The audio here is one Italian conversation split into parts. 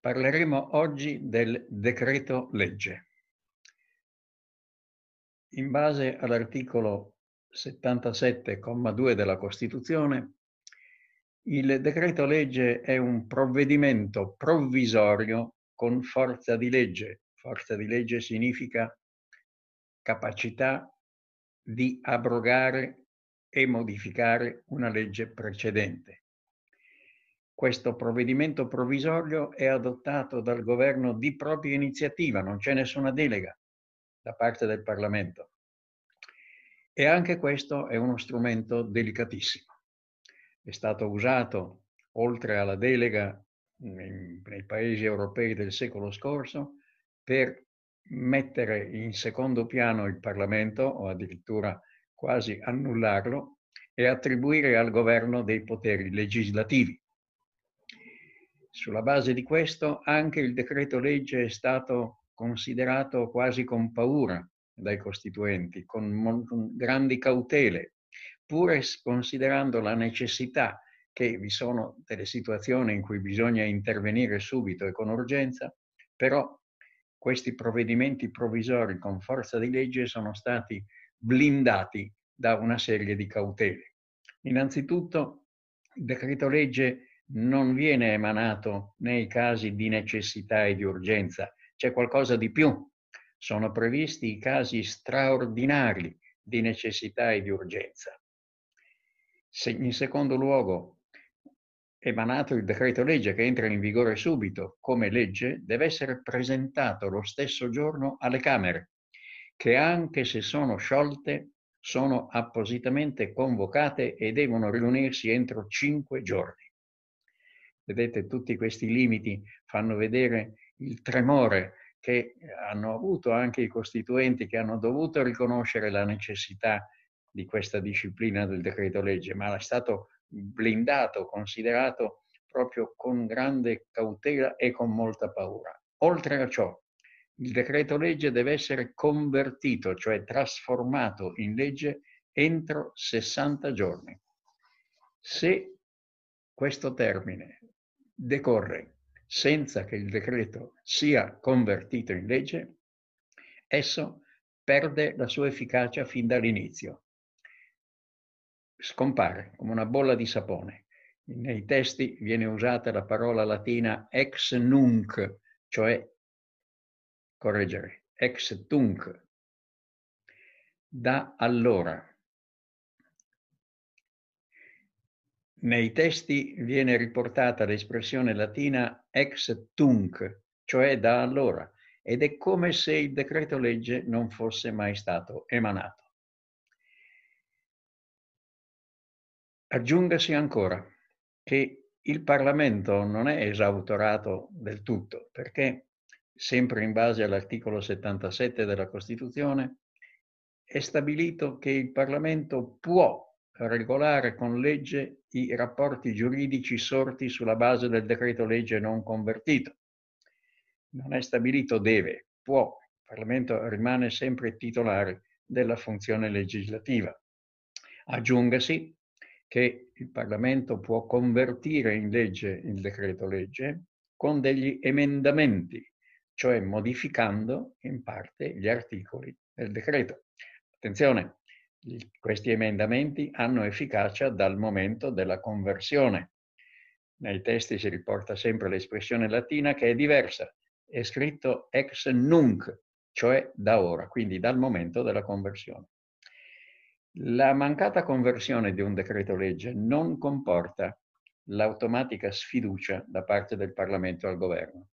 Parleremo oggi del decreto legge. In base all'articolo 77,2 della Costituzione, il decreto legge è un provvedimento provvisorio con forza di legge. Forza di legge significa capacità di abrogare e modificare una legge precedente. Questo provvedimento provvisorio è adottato dal governo di propria iniziativa, non c'è nessuna delega da parte del Parlamento. E anche questo è uno strumento delicatissimo. È stato usato, oltre alla delega nei, nei paesi europei del secolo scorso, per mettere in secondo piano il Parlamento o addirittura quasi annullarlo e attribuire al governo dei poteri legislativi. Sulla base di questo anche il decreto legge è stato considerato quasi con paura dai costituenti, con, grandi cautele, pur considerando la necessità che vi sono delle situazioni in cui bisogna intervenire subito e con urgenza, però questi provvedimenti provvisori con forza di legge sono stati blindati da una serie di cautele. Innanzitutto, il decreto legge non viene emanato nei casi di necessità e di urgenza, c'è qualcosa di più. Sono previsti i casi straordinari di necessità e di urgenza. Se in secondo luogo, emanato il decreto legge che entra in vigore subito come legge, deve essere presentato lo stesso giorno alle Camere, che anche se sono sciolte, sono appositamente convocate e devono riunirsi entro cinque giorni. Vedete, tutti questi limiti fanno vedere il tremore che hanno avuto anche i costituenti che hanno dovuto riconoscere la necessità di questa disciplina del decreto legge, ma è stato blindato, considerato proprio con grande cautela e con molta paura. Oltre a ciò, il decreto legge deve essere convertito, cioè trasformato in legge entro 60 giorni. Se questo termine decorre senza che il decreto sia convertito in legge, esso perde la sua efficacia fin dall'inizio. Scompare come una bolla di sapone. Nei testi viene usata la parola latina ex nunc, cioè correggere, ex tunc, da allora. Nei testi viene riportata l'espressione latina ex tunc, cioè da allora, ed è come se il decreto legge non fosse mai stato emanato. Aggiungasi ancora che il Parlamento non è esautorato del tutto, perché sempre in base all'articolo 77 della Costituzione è stabilito che il Parlamento può regolare con legge i rapporti giuridici sorti sulla base del decreto legge non convertito. Non è stabilito deve, può. Il Parlamento rimane sempre titolare della funzione legislativa. Aggiungasi che il Parlamento può convertire in legge il decreto legge con degli emendamenti, cioè modificando in parte gli articoli del decreto. Attenzione, questi emendamenti hanno efficacia dal momento della conversione. Nei testi si riporta sempre l'espressione latina che è diversa, è scritto ex nunc, cioè da ora, quindi dal momento della conversione. La mancata conversione di un decreto legge non comporta l'automatica sfiducia da parte del Parlamento al governo.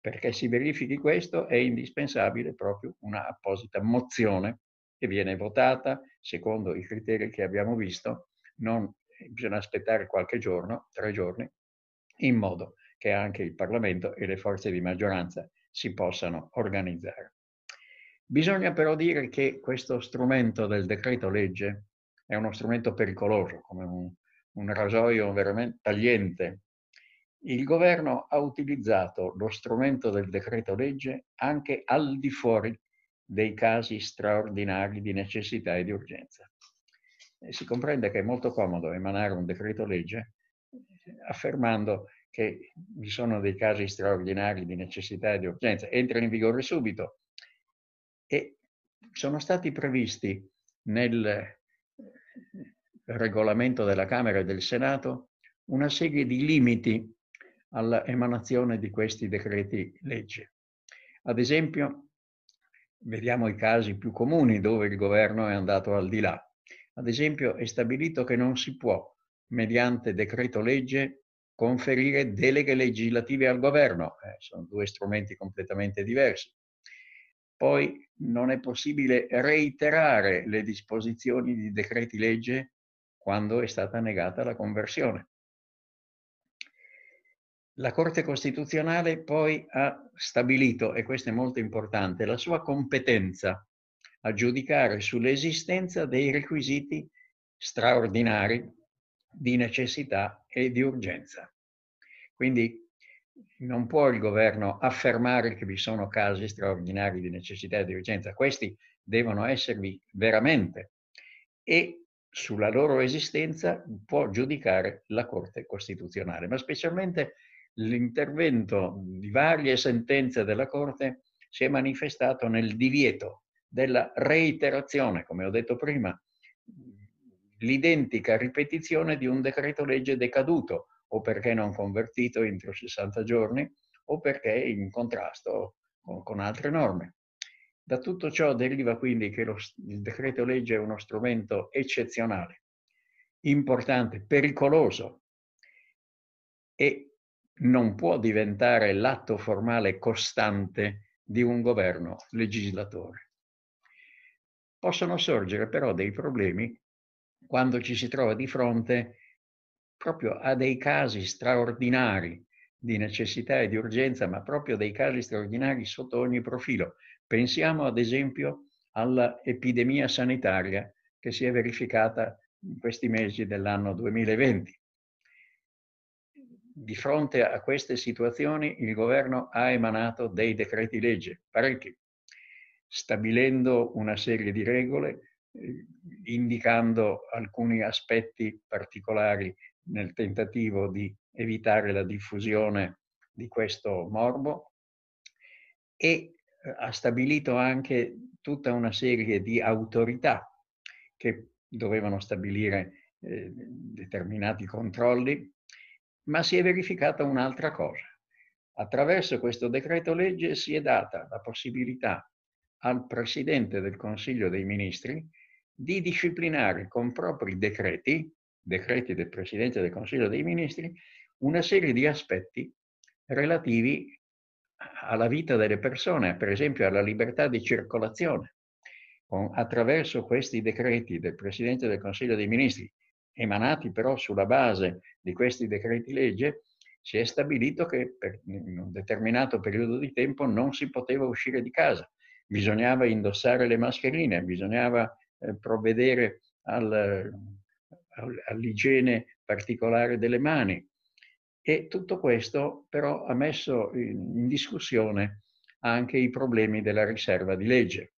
Perché si verifichi questo è indispensabile proprio una apposita mozione che viene votata secondo i criteri che abbiamo visto, non bisogna aspettare qualche giorno, tre giorni, in modo che anche il Parlamento e le forze di maggioranza si possano organizzare. Bisogna però dire che questo strumento del decreto legge è uno strumento pericoloso, come un, un rasoio veramente tagliente. Il governo ha utilizzato lo strumento del decreto legge anche al di fuori dei casi straordinari di necessità e di urgenza. E si comprende che è molto comodo emanare un decreto legge affermando che vi sono dei casi straordinari di necessità e di urgenza, entra in vigore subito e sono stati previsti nel regolamento della Camera e del Senato una serie di limiti all'emanazione di questi decreti legge. Ad esempio, vediamo i casi più comuni dove il governo è andato al di là. Ad esempio, è stabilito che non si può, mediante decreto legge, conferire deleghe legislative al governo. Eh, sono due strumenti completamente diversi. Poi non è possibile reiterare le disposizioni di decreti legge quando è stata negata la conversione. La Corte Costituzionale poi ha stabilito, e questo è molto importante, la sua competenza a giudicare sull'esistenza dei requisiti straordinari di necessità e di urgenza. Quindi non può il governo affermare che vi sono casi straordinari di necessità e di urgenza, questi devono esservi veramente e sulla loro esistenza può giudicare la Corte Costituzionale, ma specialmente l'intervento di varie sentenze della Corte si è manifestato nel divieto della reiterazione, come ho detto prima, l'identica ripetizione di un decreto legge decaduto o perché non convertito entro 60 giorni o perché in contrasto con, con altre norme. Da tutto ciò deriva quindi che lo, il decreto legge è uno strumento eccezionale, importante, pericoloso e non può diventare l'atto formale costante di un governo legislatore. Possono sorgere però dei problemi quando ci si trova di fronte proprio a dei casi straordinari di necessità e di urgenza, ma proprio dei casi straordinari sotto ogni profilo. Pensiamo ad esempio all'epidemia sanitaria che si è verificata in questi mesi dell'anno 2020. Di fronte a queste situazioni il governo ha emanato dei decreti legge, parecchi, stabilendo una serie di regole, eh, indicando alcuni aspetti particolari nel tentativo di evitare la diffusione di questo morbo e eh, ha stabilito anche tutta una serie di autorità che dovevano stabilire eh, determinati controlli, ma si è verificata un'altra cosa. Attraverso questo decreto legge si è data la possibilità al Presidente del Consiglio dei Ministri di disciplinare con propri decreti decreti del Presidente del Consiglio dei Ministri, una serie di aspetti relativi alla vita delle persone, per esempio alla libertà di circolazione. Attraverso questi decreti del Presidente del Consiglio dei Ministri, emanati però sulla base di questi decreti legge, si è stabilito che per un determinato periodo di tempo non si poteva uscire di casa, bisognava indossare le mascherine, bisognava eh, provvedere al all'igiene particolare delle mani. E tutto questo però ha messo in discussione anche i problemi della riserva di legge,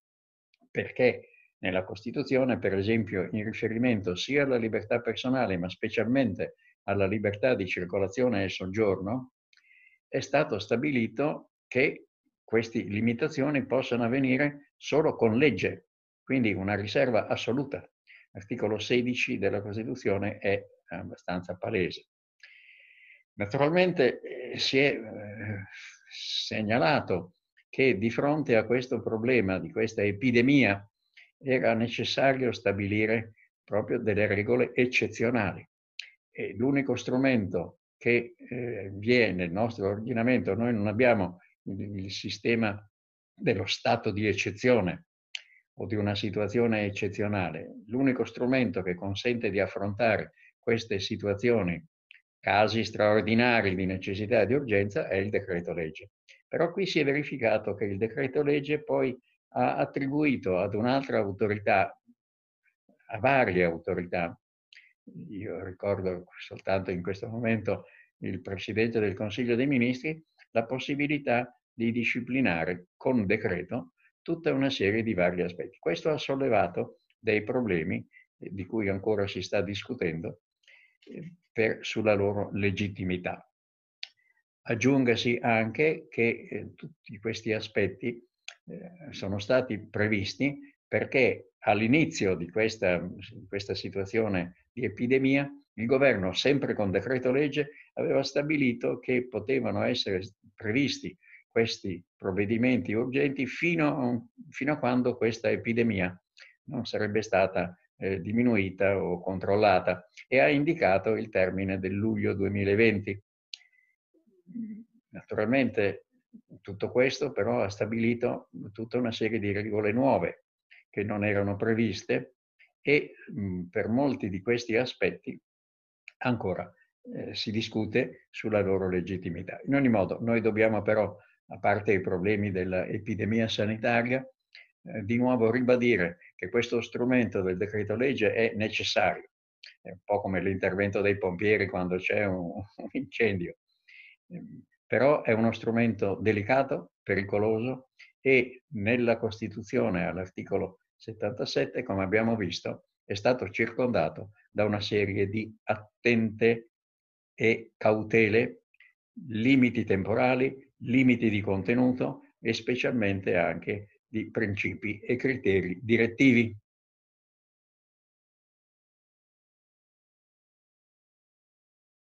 perché nella Costituzione, per esempio, in riferimento sia alla libertà personale, ma specialmente alla libertà di circolazione e soggiorno, è stato stabilito che queste limitazioni possano avvenire solo con legge, quindi una riserva assoluta L'articolo 16 della Costituzione è abbastanza palese. Naturalmente eh, si è eh, segnalato che di fronte a questo problema, di questa epidemia, era necessario stabilire proprio delle regole eccezionali. L'unico strumento che eh, vi nel nostro ordinamento, noi non abbiamo il, il sistema dello stato di eccezione, o di una situazione eccezionale, l'unico strumento che consente di affrontare queste situazioni, casi straordinari di necessità e di urgenza, è il decreto legge. Però qui si è verificato che il decreto legge poi ha attribuito ad un'altra autorità, a varie autorità, io ricordo soltanto in questo momento il Presidente del Consiglio dei Ministri, la possibilità di disciplinare con decreto tutta una serie di vari aspetti. Questo ha sollevato dei problemi eh, di cui ancora si sta discutendo eh, per, sulla loro legittimità. Aggiungasi anche che eh, tutti questi aspetti sono stati previsti perché all'inizio di questa, questa situazione di epidemia il governo, sempre con decreto legge, aveva stabilito che potevano essere previsti questi provvedimenti urgenti fino, fino a quando questa epidemia non sarebbe stata eh, diminuita o controllata e ha indicato il termine del luglio 2020. Naturalmente tutto questo però ha stabilito tutta una serie di regole nuove che non erano previste e mh, per molti di questi aspetti ancora eh, si discute sulla loro legittimità. In ogni modo, noi dobbiamo però, a parte i problemi dell'epidemia sanitaria, eh, di nuovo ribadire che questo strumento del decreto legge è necessario. È un po' come l'intervento dei pompieri quando c'è un, un incendio. Però è uno strumento delicato, pericoloso e nella Costituzione all'articolo 77, come abbiamo visto, è stato circondato da una serie di attente e cautele, limiti temporali, limiti di contenuto e specialmente anche di principi e criteri direttivi.